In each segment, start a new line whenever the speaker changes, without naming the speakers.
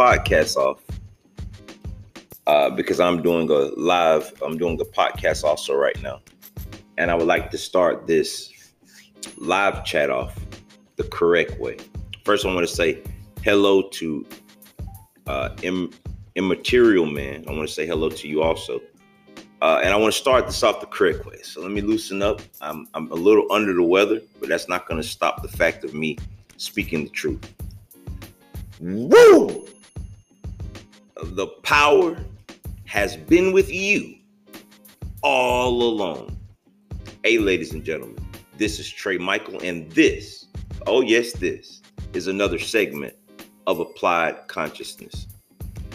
podcast off uh, because I'm doing a live, I'm doing a podcast also right now. And I would like to start this live chat off the correct way. First, I want to say hello to uh, Im- Immaterial Man. I want to say hello to you also. Uh, and I want to start this off the correct way. So let me loosen up. I'm, I'm a little under the weather, but that's not going to stop the fact of me speaking the truth. Woo! The power has been with you all along. Hey, ladies and gentlemen, this is Trai Michael, and this, oh, yes, this is another segment of Applied Consciousness.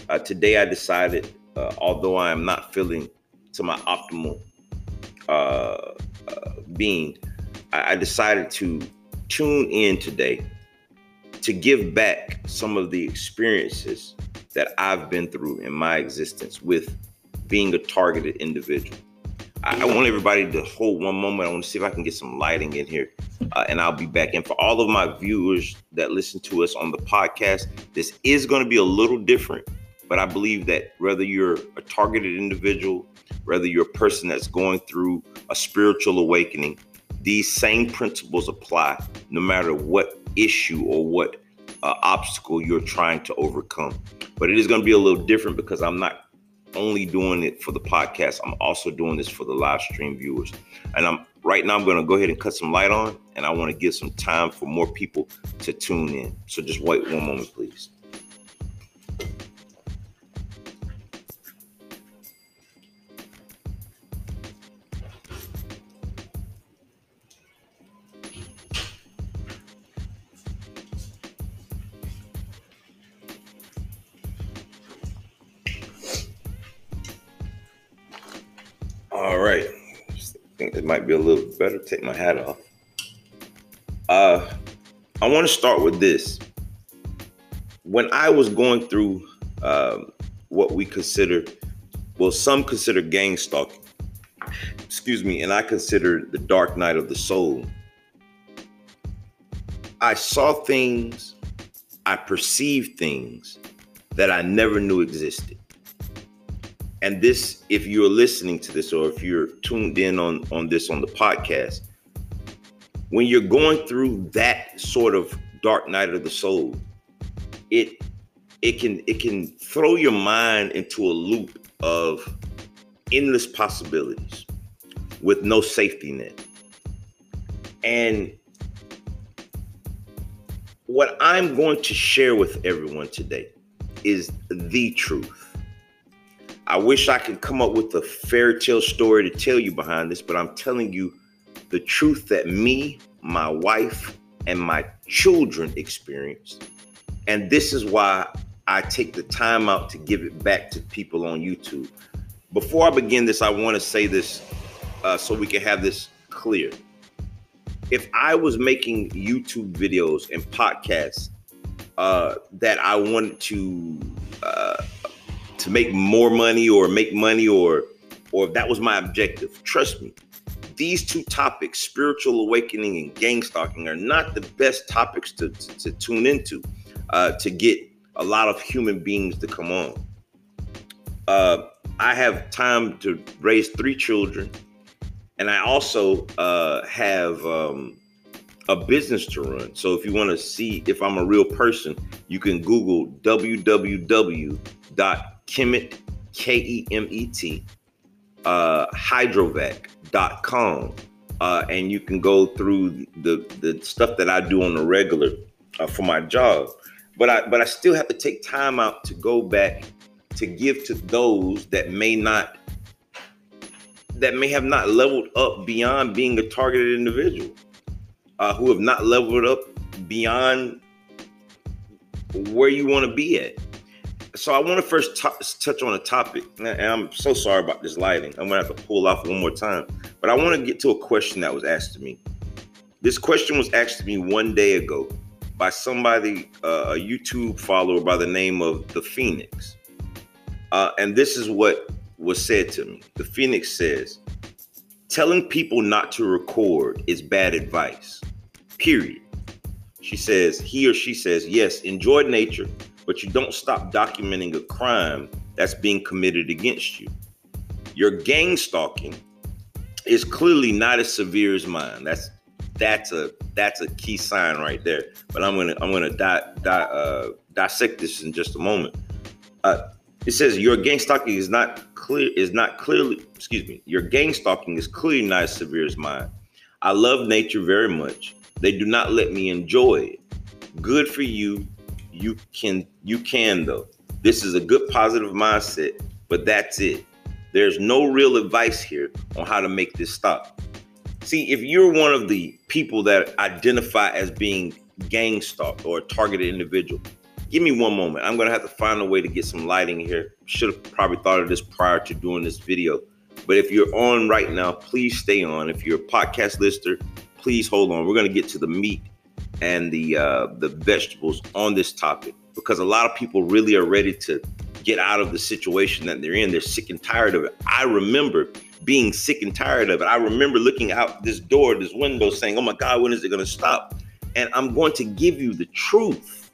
Uh, today, I decided, uh, although I am not feeling to my optimal uh, uh, being, I, I decided to tune in today to give back some of the experiences that I've been through in my existence with being a targeted individual. I, I want everybody to hold one moment. I want to see if I can get some lighting in here, uh, and I'll be back. And for all of my viewers that listen to us on the podcast, this is going to be a little different, but I believe that whether you're a targeted individual whether you're a person that's going through a spiritual awakening, these same principles apply no matter what issue or what uh, obstacle you're trying to overcome. But it is going to be a little different because I'm not only doing it for the podcast, I'm also doing this for the live stream viewers. And I'm right now I'm going to go ahead and cut some light on and I want to give some time for more people to tune in. So just wait one moment please. Might be a little better. Take my hat off. Uh, I want to start with this. When I was going through um, what we consider, well, some consider gang stalking, excuse me, and I consider the dark night of the soul. I saw things, I perceived things that I never knew existed and this if you're listening to this or if you're tuned in on on this on the podcast when you're going through that sort of dark night of the soul it it can it can throw your mind into a loop of endless possibilities with no safety net. And what i'm going to share with everyone today is the truth I wish I could come up with a fairy tale story to tell you behind this, but I'm telling you the truth that me, my wife, and my children experienced. And this is why I take the time out to give it back to people on YouTube. Before I begin this, I want to say this uh, so we can have this clear. If I was making YouTube videos and podcasts uh, that I wanted to uh, to make more money or make money or or if that was my objective. Trust me, these two topics, spiritual awakening and gang stalking, are not the best topics to, to, to tune into uh, to get a lot of human beings to come on. Uh, I have time to raise three children, and I also uh, have um, a business to run. So if you want to see if I'm a real person, you can Google www Kemet, K E M E T, uh, hydrovac.com. Uh, and you can go through the, the stuff that I do on the regular uh, for my job. But I but I still have to take time out to go back to give to those that may not that may have not leveled up beyond being a targeted individual, uh, who have not leveled up beyond where you want to be at so I want to first t- touch on a topic, and I'm so sorry about this lighting. I'm gonna have to pull off one more time, but I want to get to a question that was asked to me. This question was asked to me one day ago by somebody, uh, a YouTube follower by the name of the Phoenix, uh, and this is what was said to me. The Phoenix says, "Telling people not to record is bad advice." Period. She says, he or she says, yes, enjoy nature but you don't stop documenting a crime that's being committed against you. Your gang stalking is clearly not as severe as mine. That's that's a that's a key sign right there. But I'm gonna I'm gonna di- di- uh, dissect this in just a moment. Uh, it says your gang stalking is not clear is not clearly excuse me your gang stalking is clearly not as severe as mine. I love nature very much. They do not let me enjoy it. Good for you. You can you can though. This is a good positive mindset, but that's it. There's no real advice here on how to make this stop. See, if you're one of the people that identify as being gang stalked or a targeted individual, give me one moment. I'm gonna have to find a way to get some lighting here. Should have probably thought of this prior to doing this video. But if you're on right now, please stay on. If you're a podcast listener, please hold on. We're gonna get to the meat and the uh, the vegetables on this topic because a lot of people really are ready to get out of the situation that they're in. They're sick and tired of it. I remember being sick and tired of it. I remember looking out this door, this window, saying, "Oh my God, when is it going to stop?" And I'm going to give you the truth,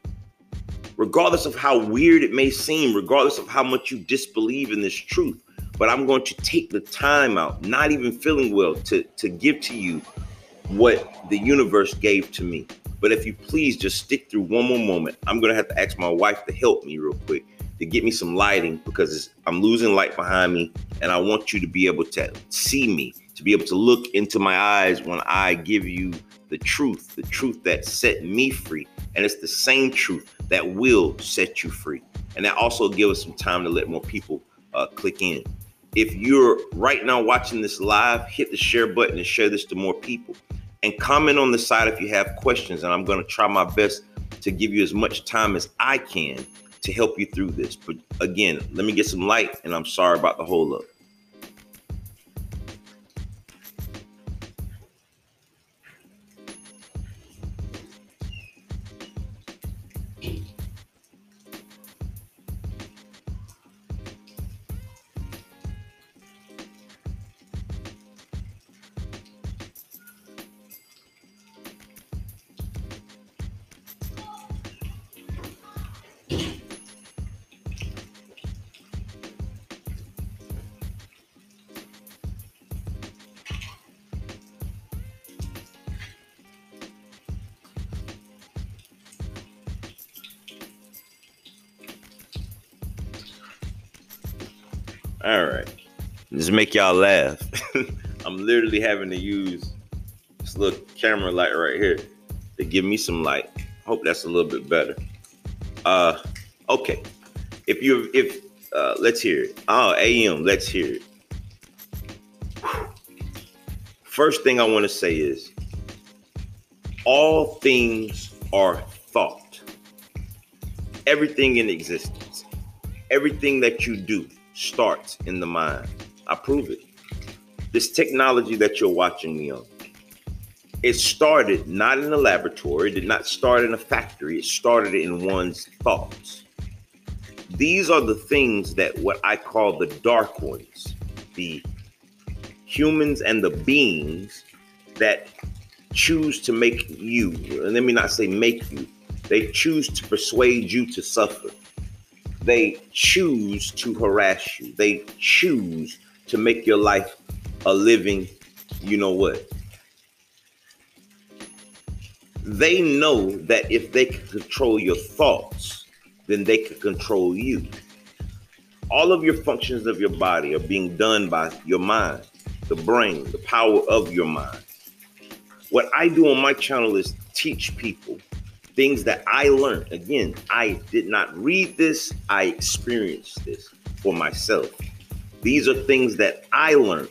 regardless of how weird it may seem, regardless of how much you disbelieve in this truth. But I'm going to take the time out, not even feeling well, to to give to you what the universe gave to me. But if you please just stick through one more moment, I'm gonna have to ask my wife to help me real quick to get me some lighting because I'm losing light behind me, and I want you to be able to see me, to be able to look into my eyes when I give you the truth, the truth that set me free, and it's the same truth that will set you free. And that also gives us some time to let more people uh, click in. If you're right now watching this live, hit the share button and share this to more people and comment on the side if you have questions. And I'm going to try my best to give you as much time as I can to help you through this. But again, let me get some light, and I'm sorry about the hold up. Make y'all laugh. I'm literally having to use this little camera light right here to give me some light. Hope that's a little bit better. Uh okay. If you if uh let's hear it. Oh, AM, let's hear it. First thing I want to say is all things are thought. Everything in existence, everything that you do, starts in the mind. I prove it. This technology that you're watching me on, it started not in a laboratory, did not start in a factory, it started in one's thoughts. These are the things that what I call the dark ones, the humans and the beings that choose to make you, let me not say make you, they choose to persuade you to suffer they choose to harass you. They choose to make your life a living, you know what? They know that if they can control your thoughts, then they can control you. All of your functions of your body are being done by your mind, the brain, the power of your mind. What I do on my channel is teach people things that I learned. Again, I did not read this, I experienced this for myself. These are things that I learned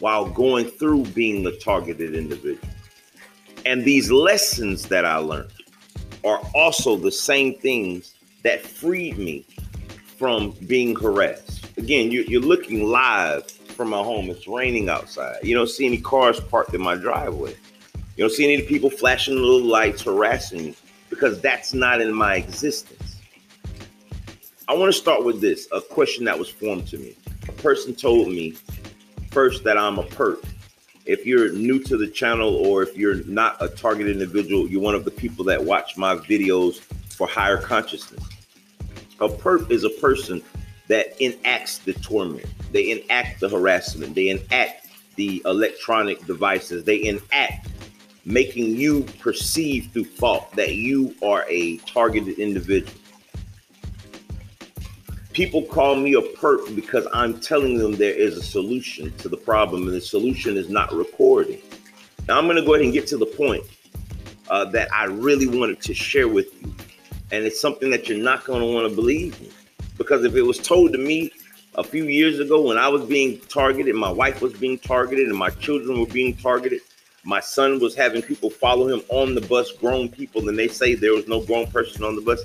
while going through being the targeted individual. And these lessons that I learned are also the same things that freed me from being harassed. Again, you're looking live from my home. It's raining outside. You don't see any cars parked in my driveway. You don't see any people flashing little lights harassing me because that's not in my existence. I want to start with this a question that was formed to me. A person told me first that I'm a perp. If you're new to the channel or if you're not a target individual, you're one of the people that watch my videos for higher consciousness. A perp is a person that enacts the torment, they enact the harassment, they enact the electronic devices, they enact making you perceive through thought that you are a targeted individual. People call me a perp because I'm telling them there is a solution to the problem, and the solution is not recording. Now, I'm going to go ahead and get to the point uh, that I really wanted to share with you. And it's something that you're not going to want to believe in. Because if it was told to me a few years ago when I was being targeted, my wife was being targeted, and my children were being targeted, my son was having people follow him on the bus, grown people, and they say there was no grown person on the bus.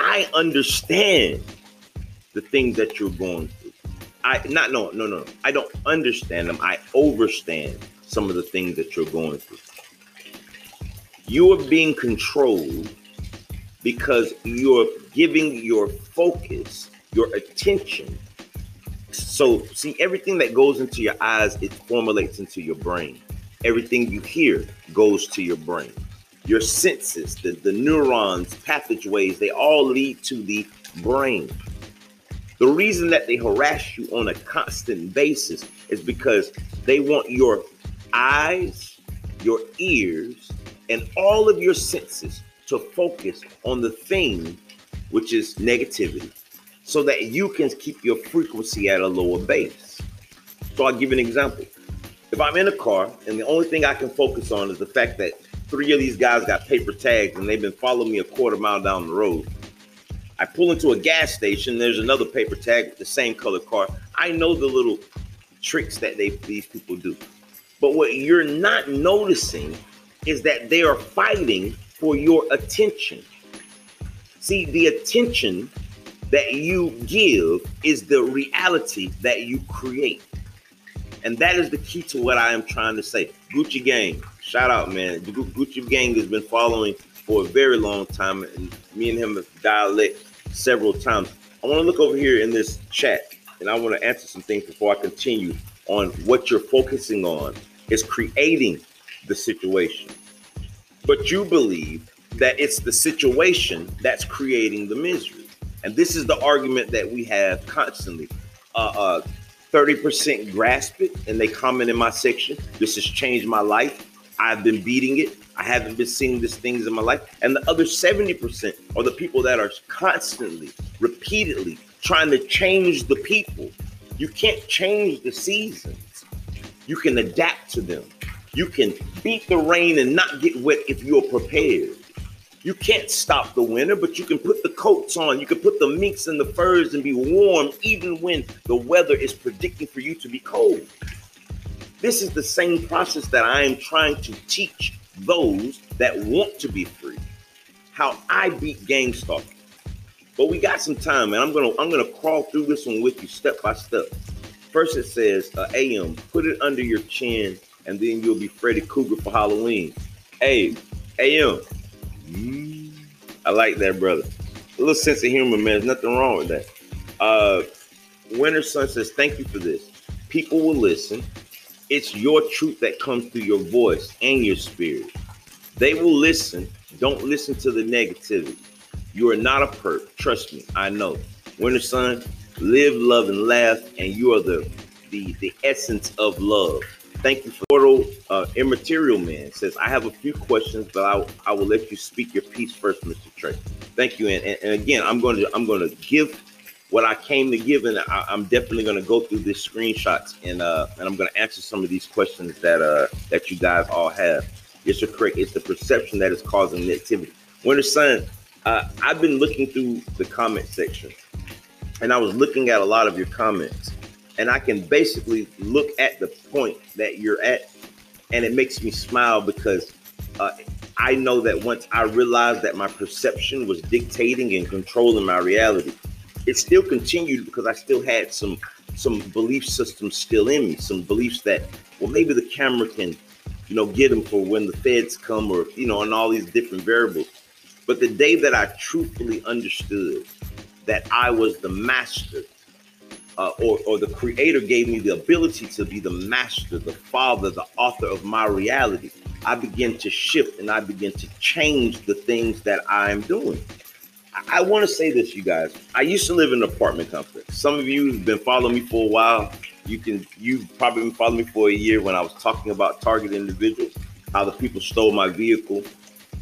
I understand the things that you're going through. I not no no no. I don't understand them. I overstand some of the things that you're going through. You are being controlled because you're giving your focus, your attention. So, see, everything that goes into your eyes, it formulates into your brain. Everything you hear goes to your brain. Your senses, the, the neurons, passageways, they all lead to the brain. The reason that they harass you on a constant basis is because they want your eyes, your ears, and all of your senses to focus on the thing which is negativity so that you can keep your frequency at a lower base. So I'll give you an example. If I'm in a car and the only thing I can focus on is the fact that three of these guys got paper tags and they've been following me a quarter mile down the road, I pull into a gas station, there's another paper tag with the same color car. I know the little tricks that they these people do. But what you're not noticing is that they are fighting for your attention. See, the attention that you give is the reality that you create. And that is the key to what I am trying to say. Gucci Gang, shout out, man. Gucci Gang has been following for a very long time, and me and him have dialect several times. I want to look over here in this chat, and I want to answer some things before I continue on what you're focusing on is creating the situation. But you believe that it's the situation that's creating the misery. And this is the argument that we have constantly. Uh, uh, 30% grasp it and they comment in my section. This has changed my life. I've been beating it. I haven't been seeing these things in my life. And the other 70% are the people that are constantly, repeatedly trying to change the people. You can't change the seasons. You can adapt to them. You can beat the rain and not get wet if you're prepared. You can't stop the winter, but you can put the coats on. You can put the minks and the furs and be warm even when the weather is predicting for you to be cold. This is the same process that I am trying to teach those that want to be free. How I beat stalking. But we got some time, and I'm gonna I'm gonna crawl through this one with you step by step. First, it says, uh, "AM, put it under your chin, and then you'll be Freddy Krueger for Halloween." Hey, AM, I like that, brother. A little sense of humor, man. There's nothing wrong with that. Uh, Winter Sun says, "Thank you for this. People will listen. It's your truth that comes through your voice and your spirit. They will listen. Don't listen to the negativity. You are not a perp. Trust me, I know. Winter Sun, live, love, and laugh, and you are the the, the essence of love. Thank you for Portal uh, Immaterial Man says, I have a few questions, but I, I will let you speak your piece first, Mr. Trai. Thank you. And, and, and again, I'm going to I'm going to give what I came to give, and I, am definitely going to go through these screenshots and uh, and I'm going to answer some of these questions that uh that you guys all have. Yes, you're correct. It's the perception that is causing negativity. Winter Sun, uh, I've been looking through the comment section, and I was looking at a lot of your comments, and I can basically look at the point that you're at, and it makes me smile because uh, I know that once I realized that my perception was dictating and controlling my reality, it still continued because I still had some some belief systems still in me, some beliefs that well maybe the camera can you know get them for when the feds come or you know and all these different variables but the day that I truthfully understood that I was the master, uh, or, or the creator gave me the ability to be the master, the father, the author of my reality, I began to shift and I began to change the things that I'm doing. I, want to say this, you guys. I used to live in an apartment complex. Some of you have been following me for a while. You can you've probably been following me for a year when I was talking about target individuals, how the people stole my vehicle.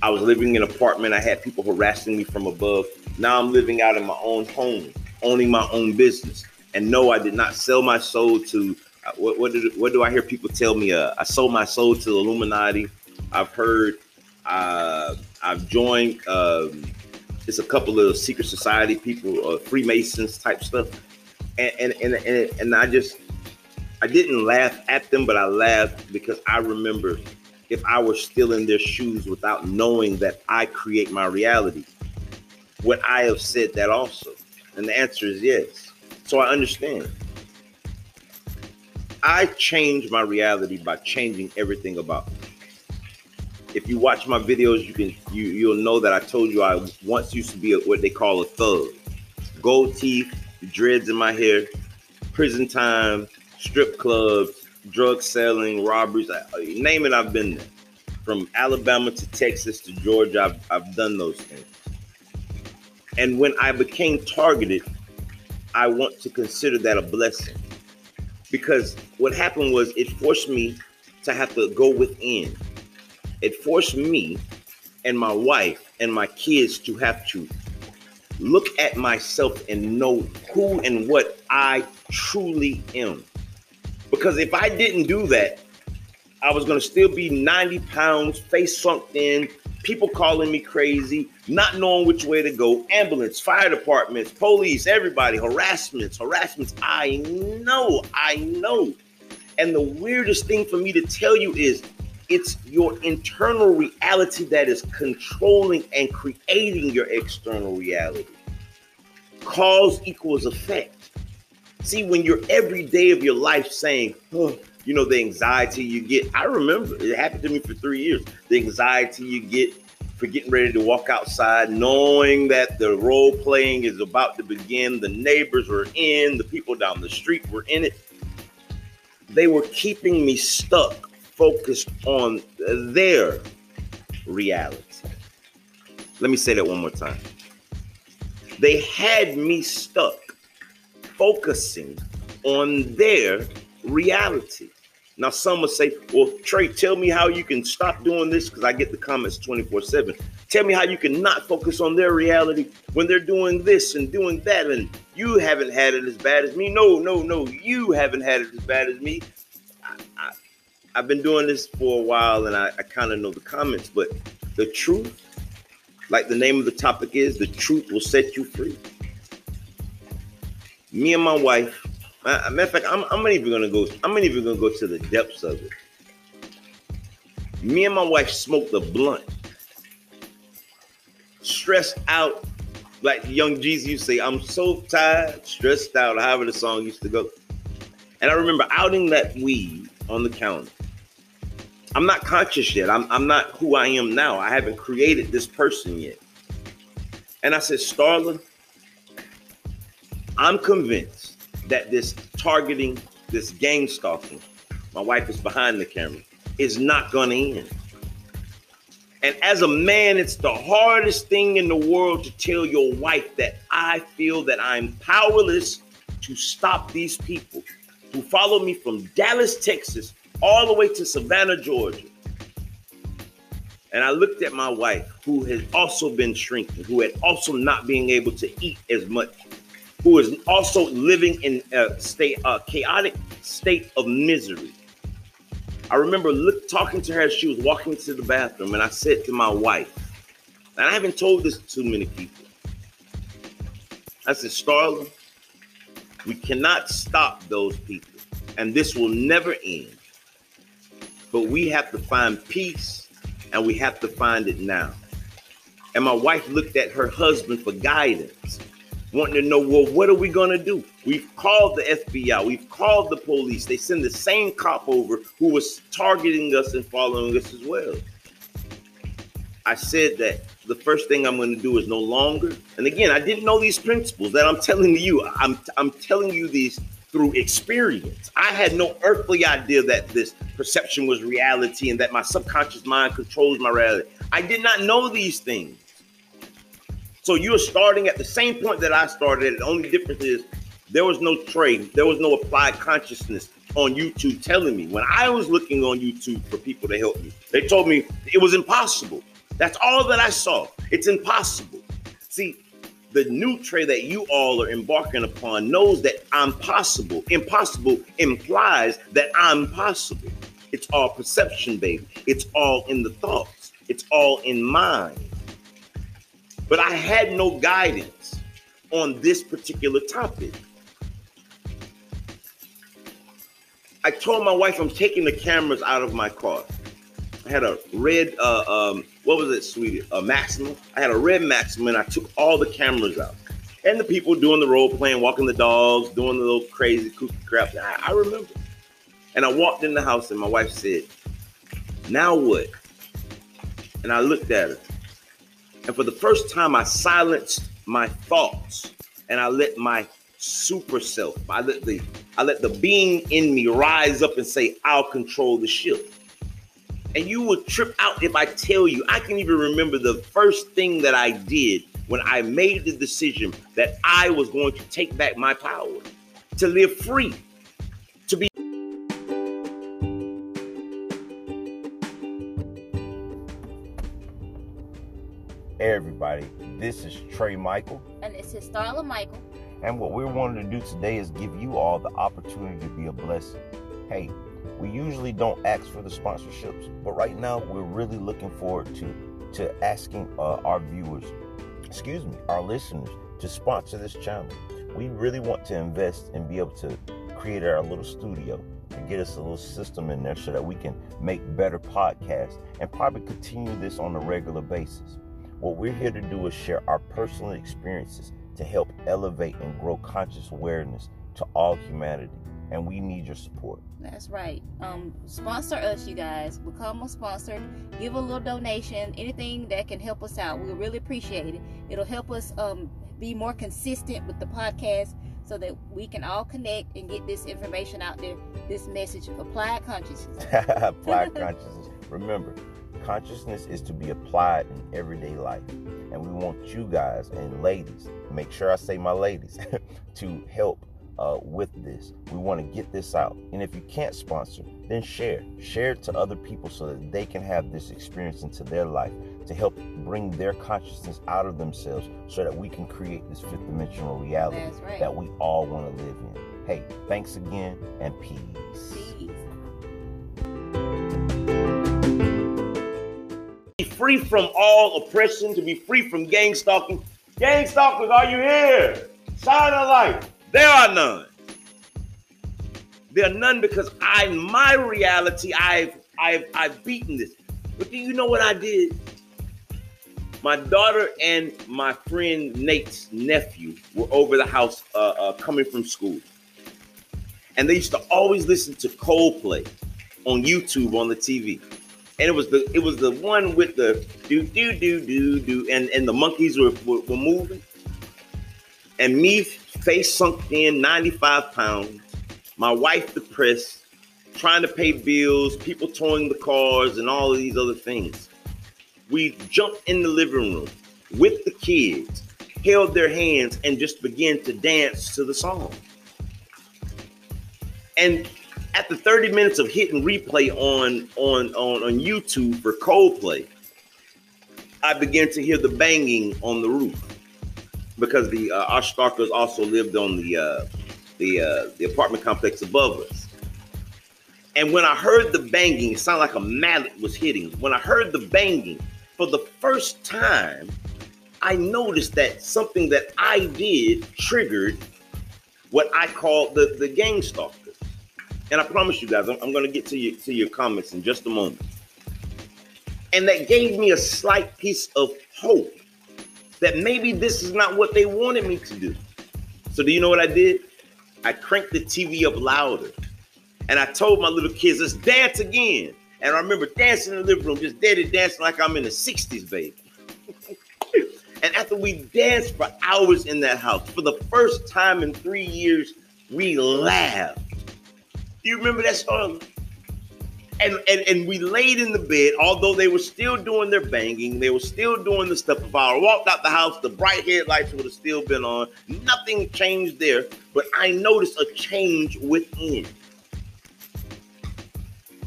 I was living in an apartment. I had people harassing me from above. Now I'm living out in my own home, owning my own business. And no, I did not sell my soul to uh, what what, did, what do I hear people tell me? Uh, I sold my soul to the Illuminati. I've heard uh, I've joined um, it's a couple of secret society people, uh, Freemasons type stuff, and and, and and and I just I didn't laugh at them, but I laughed because I remember if I were still in their shoes without knowing that I create my reality, would I have said that also? And the answer is yes. So I understand. I change my reality by changing everything about me. If you watch my videos, you can you you'll know that I told you I once used to be a, what they call a thug. Gold teeth, dreads in my hair, prison time, strip clubs, drug selling, robberies, I, name it, I've been there. From Alabama to Texas to Georgia, I've, I've done those things. And when I became targeted, I want to consider that a blessing because what happened was it forced me to have to go within. It forced me and my wife and my kids to have to look at myself and know who and what I truly am. Because if I didn't do that, I was going to still be 90 pounds, face sunk in, people calling me crazy, not knowing which way to go, ambulance, fire departments, police, everybody, harassments, harassments. I know, I know. And the weirdest thing for me to tell you is it's your internal reality that is controlling and creating your external reality. Cause equals effect. See, when you're every day of your life saying, oh, you know, the anxiety you get. I remember it happened to me for three years. The anxiety you get for getting ready to walk outside, knowing that the role playing is about to begin. The neighbors were in, the people down the street were in it. They were keeping me stuck, focused on their reality. Let me say that one more time. They had me stuck, focusing on their reality. Now, some will say, Well, Trai, tell me how you can stop doing this because I get the comments 24 7. Tell me how you can not focus on their reality when they're doing this and doing that, and you haven't had it as bad as me. No, no, no, you haven't had it as bad as me. I, have been doing this for a while and I, I kind of know the comments, but the truth, like the name of the topic is, the truth will set you free. Me and my wife matter of fact, I'm, I'm not even gonna go. I'm not even gonna go to the depths of it. Me and my wife smoked a blunt, stressed out, like young Jeezy used to say, "I'm so tired, stressed out." However the song used to go. And I remember outing that weed on the counter. I'm not conscious yet. I'm, I'm not who I am now. I haven't created this person yet. And I said, Starla, I'm convinced that this targeting, this gang stalking, my wife is behind the camera, is not going to end. And as a man, it's the hardest thing in the world to tell your wife that I feel that I'm powerless to stop these people who followed me from Dallas, Texas, all the way to Savannah, Georgia. And I looked at my wife, who has also been shrinking, who had also not being able to eat as much who is also living in a state, a chaotic state of misery. I remember look, talking to her as she was walking to the bathroom, and I said to my wife, and I haven't told this to too many people. I said, Starla, we cannot stop those people, and this will never end. But we have to find peace, and we have to find it now. And my wife looked at her husband for guidance wanting to know, well, what are we going to do? We've called the FBI, we've called the police. They send the same cop over who was targeting us and following us as well. I said that the first thing I'm going to do is no longer. And again, I didn't know these principles that I'm telling you. I'm I'm telling you these through experience. I had no earthly idea that this perception was reality and that my subconscious mind controls my reality. I did not know these things. So you're starting at the same point that I started. The only difference is there was no Trai, there was no applied consciousness on YouTube telling me when I was looking on YouTube for people to help me. They told me it was impossible. That's all that I saw. It's impossible. See, the new Trai that you all are embarking upon knows that I'm possible. Impossible implies that I'm possible. It's all perception, baby. It's all in the thoughts. It's all in mind. But I had no guidance on this particular topic. I told my wife I'm taking the cameras out of my car. I had a red, uh, um, what was it, sweetie? A Maxima. I had a red Maxima, and I took all the cameras out. And the people doing the role playing, walking the dogs, doing the little crazy kooky crap. I, I remember. And I walked in the house, and my wife said, "Now what?" And I looked at her, and for the first time, I silenced my thoughts, and I let my super self, I let the, I let the being in me rise up and say, "I'll control the ship." And you will trip out if I tell you. I can even remember the first thing that I did when I made the decision that I was going to take back my power to live free, to be. Hey everybody, this is Trai Michael.
And this is Starla Michael.
And what we're wanting to do today is give you all the opportunity to be a blessing. Hey, we usually don't ask for the sponsorships, but right now we're really looking forward to to asking uh, our viewers, excuse me, our listeners to sponsor this channel. We really want to invest and be able to create our little studio and get us a little system in there so that we can make better podcasts and probably continue this on a regular basis. What we're here to do is share our personal experiences to help elevate and grow conscious awareness to all humanity and we need your support.
That's right. Um, sponsor us, you guys. Become a sponsor. Give a little donation. Anything that can help us out, we really appreciate it. It'll help us um, be more consistent with the podcast so that we can all connect and get this information out there. This message of applied consciousness.
applied consciousness. Remember, consciousness is to be applied in everyday life. And we want you guys and ladies, make sure I say my ladies, to help uh, with this. We want to get this out. And if you can't sponsor, then share. Share it to other people so that they can have this experience into their life to help bring their consciousness out of themselves so that we can create this fifth dimensional reality
right.
that we all want to live in. Hey, thanks again and peace.
Peace.
Be free from all oppression, to be free from gang stalking. Gang stalkers, are you here? Shine a light. There are none. There are none because I, my reality, I've I've I've beaten this. But do you know what I did? My daughter and my friend Nate's nephew were over the house uh, uh, coming from school, and they used to always listen to Coldplay on YouTube on the TV. And it was the it was the one with the do do do do do and and the monkeys were, were, were moving. And me face sunk in 95 pounds, my wife depressed, trying to pay bills, people towing the cars, and all of these other things. We jumped in the living room with the kids, held their hands, and just began to dance to the song. And after 30 minutes of hit and replay on, on, on, on YouTube for Coldplay, I began to hear the banging on the roof because the uh, also lived on the uh, the uh, the apartment complex above us. And when I heard the banging, it sounded like a mallet was hitting. When I heard the banging for the first time, I noticed that something that I did triggered what I call the the gang stalkers. And I promise you guys, I'm, I'm going to get to your to your comments in just a moment. And that gave me a slight piece of hope that maybe this is not what they wanted me to do. So, do you know what I did? I cranked the TV up louder and I told my little kids, let's dance again. And I remember dancing in the living room, just daddy dancing like I'm in the 60s, baby. and after we danced for hours in that house, for the first time in three years, we laughed. Do you remember that song? And, and and we laid in the bed, although they were still doing their banging, they were still doing the stuff. If I walked out the house, the bright headlights would have still been on. Nothing changed there, but I noticed a change within.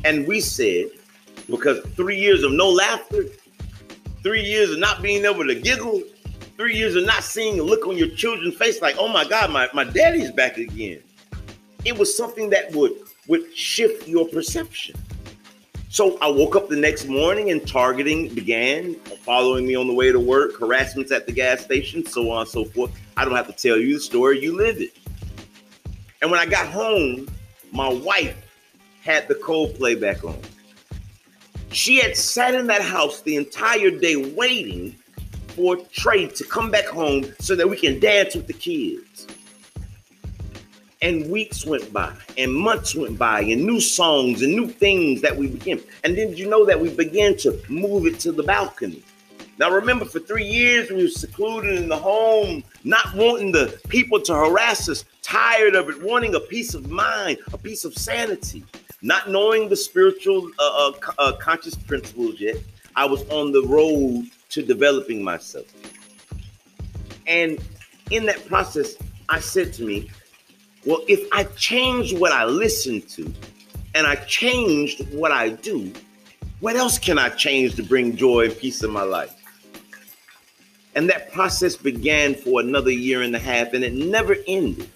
And we said, because three years of no laughter, three years of not being able to giggle, three years of not seeing a look on your children's face like, oh my God, my, my daddy's back again. It was something that would would shift your perception. So I woke up the next morning and targeting began, following me on the way to work, harassments at the gas station, so on and so forth. I don't have to tell you the story, you live it. And when I got home, my wife had the Coldplay back on. She had sat in that house the entire day waiting for Trai to come back home so that we can dance with the kids. And weeks went by, and months went by, and new songs and new things that we began. And then you know that we began to move it to the balcony. Now remember, for three years we were secluded in the home, not wanting the people to harass us, tired of it, wanting a peace of mind, a piece of sanity, not knowing the spiritual uh, uh, uh, conscious principles yet. I was on the road to developing myself, and in that process, I said to me, well, if I change what I listen to and I changed what I do, what else can I change to bring joy and peace in my life? And that process began for another year and a half, and it never ended.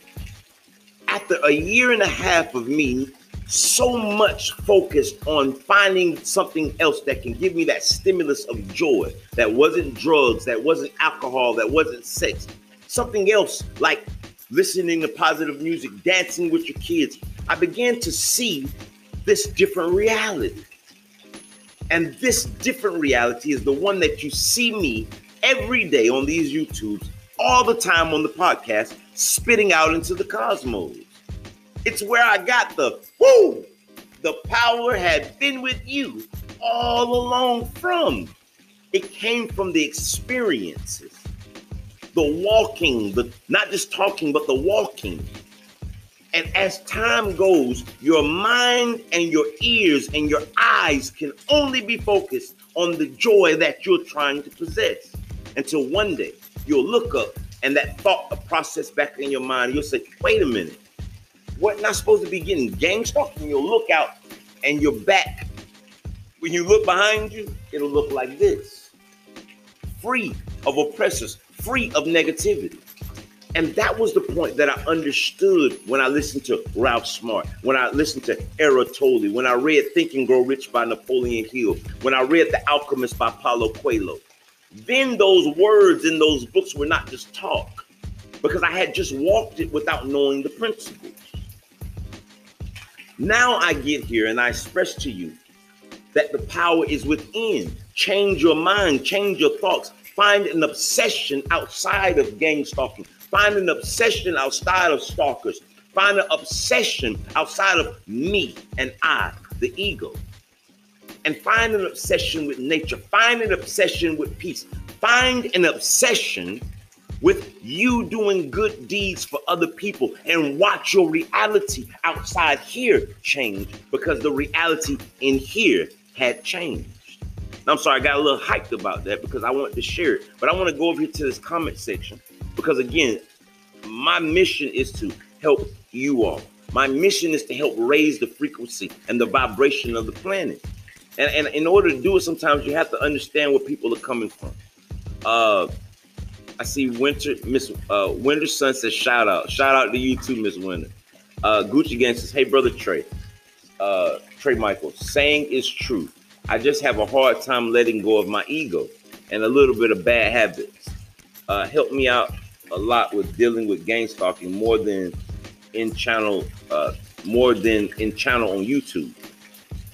After a year and a half of me so much focused on finding something else that can give me that stimulus of joy that wasn't drugs, that wasn't alcohol, that wasn't sex, something else like listening to positive music, dancing with your kids, I began to see this different reality. And this different reality is the one that you see me every day on these YouTubes, all the time on the podcast, spitting out into the cosmos. It's where I got the whoo, the power had been with you all along from. It came from the experiences the walking, the not just talking, but the walking. And as time goes, your mind and your ears and your eyes can only be focused on the joy that you're trying to possess until one day you'll look up and that thought process back in your mind. You'll say, wait a minute, what not supposed to be getting gang stalked? And you'll look out and your back, when you look behind you, it'll look like this free of oppressors, free of negativity. And that was the point that I understood when I listened to Ralph Smart, when I listened to Tolle, when I read Think and Grow Rich by Napoleon Hill, when I read The Alchemist by Paulo Coelho. Then those words in those books were not just talk, because I had just walked it without knowing the principles. Now I get here and I express to you that the power is within. Change your mind, change your thoughts, Find an obsession outside of gang stalking. Find an obsession outside of stalkers. Find an obsession outside of me and I, the ego. And find an obsession with nature. Find an obsession with peace. Find an obsession with you doing good deeds for other people and watch your reality outside here change because the reality in here had changed. I'm sorry, I got a little hyped about that because I want to share it. But I want to go over here to this comment section because, again, my mission is to help you all. My mission is to help raise the frequency and the vibration of the planet. And, and in order to do it, sometimes you have to understand where people are coming from. Uh, I see Winter, Miss uh, Winter Sun says, shout out. Shout out to you too, Miss Winter. Uh, Gucci Gang says, hey, brother Trai. Uh, Trai Michael, saying is true. I just have a hard time letting go of my ego and a little bit of bad habits. Uh, helped me out a lot with dealing with gang stalking more than in channel, uh, more than in channel on YouTube.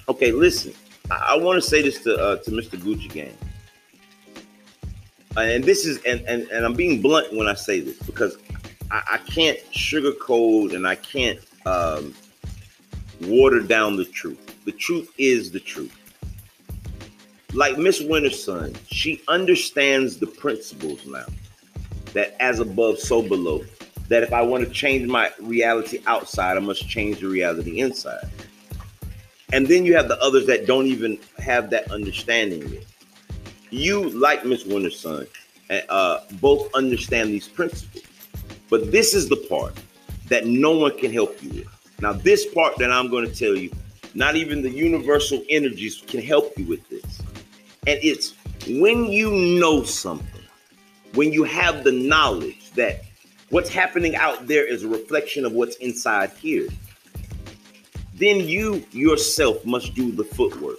Okay, listen, I, I want to say this to uh, to Mr. Gucci Gang, uh, and this is and, and and I'm being blunt when I say this because I, I can't sugarcoat and I can't um, water down the truth. The truth is the truth like Miss Winter Sun, she understands the principles now. That as above, so below. That if I want to change my reality outside, I must change the reality inside. And then you have the others that don't even have that understanding yet. You, like Miss Winter Sun, uh, both understand these principles. But this is the part that no one can help you with. Now, this part that I'm going to tell you, not even the universal energies can help you with this. And it's when you know something, when you have the knowledge that what's happening out there is a reflection of what's inside here, then you yourself must do the footwork.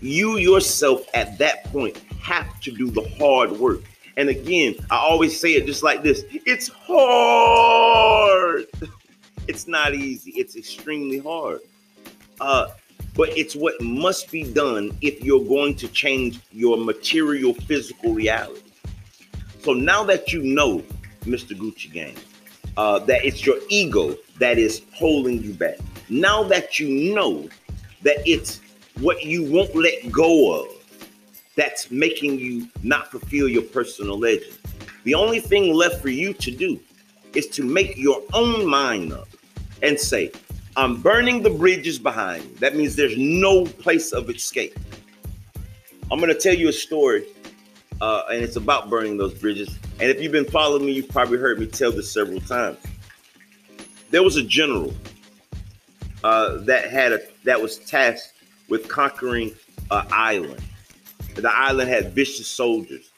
You yourself at that point have to do the hard work. And again, I always say it just like this it's hard. It's not easy, it's extremely hard. Uh, but it's what must be done if you're going to change your material physical reality. So now that you know, Mr. Gucci Gang, uh, that it's your ego that is holding you back. Now that you know that it's what you won't let go of that's making you not fulfill your personal legend. The only thing left for you to do is to make your own mind up and say, I'm burning the bridges behind. That means there's no place of escape. I'm going to tell you a story, uh, and it's about burning those bridges. And if you've been following me, you've probably heard me tell this several times. There was a general uh, that had a that was tasked with conquering an island. The island had vicious soldiers,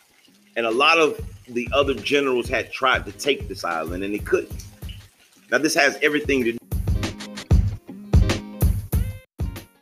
and a lot of the other generals had tried to take this island, and they couldn't. Now, this has everything to